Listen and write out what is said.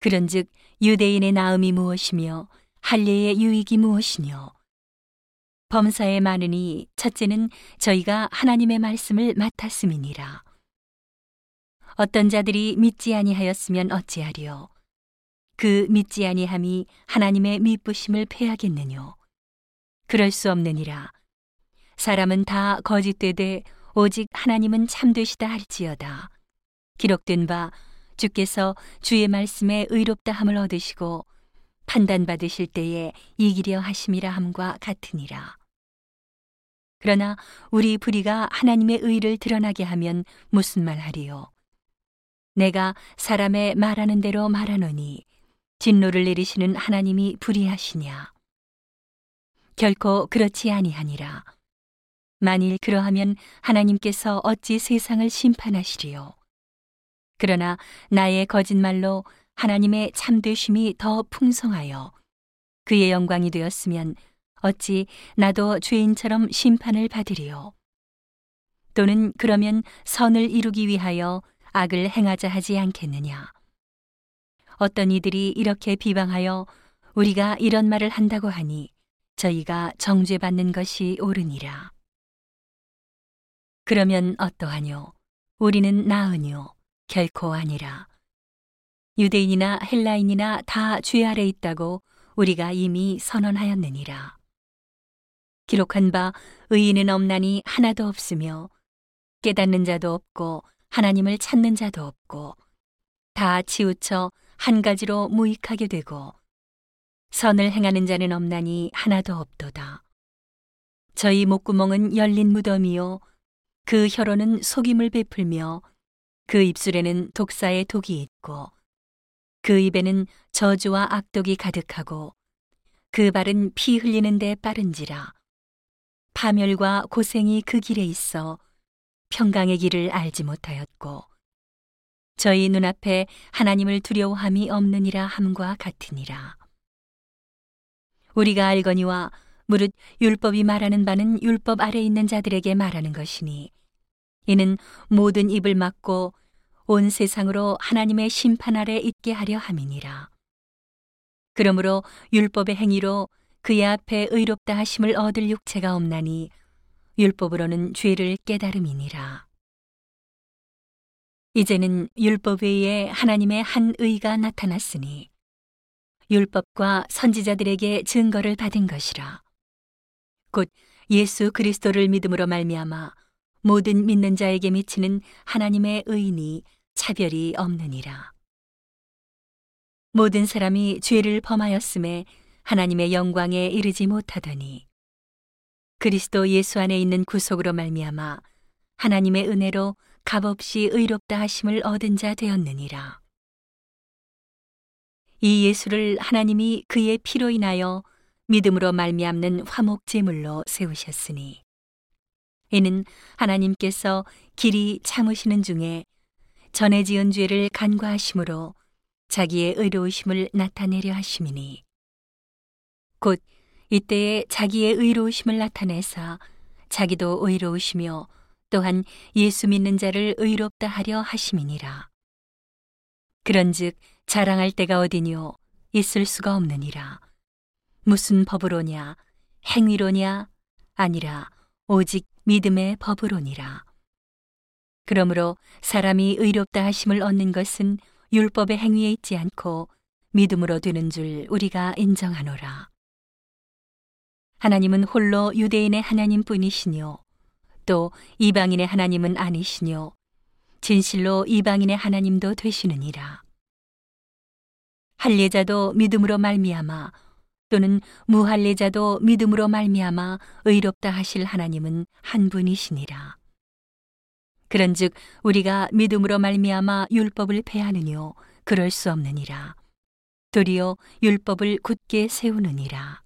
그런즉 유대인의 나음이 무엇이며 할례의 유익이 무엇이뇨? 범사에 많으니 첫째는 저희가 하나님의 말씀을 맡았음이니라. 어떤 자들이 믿지 아니하였으면 어찌하리요? 그 믿지 아니함이 하나님의 미쁘심을 패하겠느뇨? 그럴 수 없느니라. 사람은 다 거짓되되 오직 하나님은 참되시다 할지어다. 기록된 바 주께서 주의 말씀에 의롭다 함을 얻으시고 판단 받으실 때에 이기려 하심이라 함과 같으니라. 그러나 우리 불의가 하나님의 의를 드러나게 하면 무슨 말 하리요? 내가 사람의 말하는 대로 말하노니 진노를 내리시는 하나님이 불의하시냐? 결코 그렇지 아니하니라. 만일 그러하면 하나님께서 어찌 세상을 심판하시리요? 그러나 나의 거짓말로 하나님의 참되심이 더 풍성하여 그의 영광이 되었으면 어찌 나도 죄인처럼 심판을 받으리요. 또는 그러면 선을 이루기 위하여 악을 행하자 하지 않겠느냐. 어떤 이들이 이렇게 비방하여 우리가 이런 말을 한다고 하니 저희가 정죄받는 것이 옳으니라. 그러면 어떠하뇨? 우리는 나으뇨? 결코 아니라. 유대인이나 헬라인이나 다 죄 아래 있다고 우리가 이미 선언하였느니라. 기록한 바 의인은 없나니 하나도 없으며 깨닫는 자도 없고 하나님을 찾는 자도 없고 다 치우쳐 한 가지로 무익하게 되고 선을 행하는 자는 없나니 하나도 없도다. 저희 목구멍은 열린 무덤이요 그 혀로는 속임을 베풀며 그 입술에는 독사의 독이 있고 그 입에는 저주와 악독이 가득하고 그 발은 피 흘리는데 빠른지라. 파멸과 고생이 그 길에 있어 평강의 길을 알지 못하였고 저희 눈앞에 하나님을 두려워함이 없느니라 함과 같으니라. 우리가 알거니와 무릇 율법이 말하는 바는 율법 아래 있는 자들에게 말하는 것이니 이는 모든 입을 막고 온 세상으로 하나님의 심판 아래 있게 하려 함이니라. 그러므로 율법의 행위로 그의 앞에 의롭다 하심을 얻을 육체가 없나니 율법으로는 죄를 깨달음이니라. 이제는 율법 외에 하나님의 한 의가 나타났으니 율법과 선지자들에게 증거를 받은 것이라. 곧 예수 그리스도를 믿음으로 말미암아 모든 믿는 자에게 미치는 하나님의 의인이 차별이 없느니라. 모든 사람이 죄를 범하였음에 하나님의 영광에 이르지 못하더니 그리스도 예수 안에 있는 구속으로 말미암아 하나님의 은혜로 값없이 의롭다 하심을 얻은 자 되었느니라. 이 예수를 하나님이 그의 피로 인하여 믿음으로 말미암는 화목 제물로 세우셨으니 이는 하나님께서 길이 참으시는 중에 전에 지은 죄를 간과하심으로 자기의 의로우심을 나타내려 하심이니 곧 이때에 자기의 의로우심을 나타내사 자기도 의로우시며 또한 예수 믿는 자를 의롭다 하려 하심이니라. 그런즉 자랑할 때가 어디뇨? 있을 수가 없느니라. 무슨 법으로냐? 행위로냐? 아니라 오직 믿음의 법으로니라 그러므로 사람이 의롭다 하심을 얻는 것은 율법의 행위에 있지 않고 믿음으로 되는 줄 우리가 인정하노라. 하나님은 홀로 유대인의 하나님뿐이시뇨. 또 이방인의 하나님은 아니시뇨. 진실로 이방인의 하나님도 되시느니라. 할례자도 믿음으로 말미암아 또는 무할례자도 믿음으로 말미암아 의롭다 하실 하나님은 한 분이시니라. 그런즉 우리가 믿음으로 말미암아 율법을 폐하느뇨 그럴 수 없느니라 도리어 율법을 굳게 세우느니라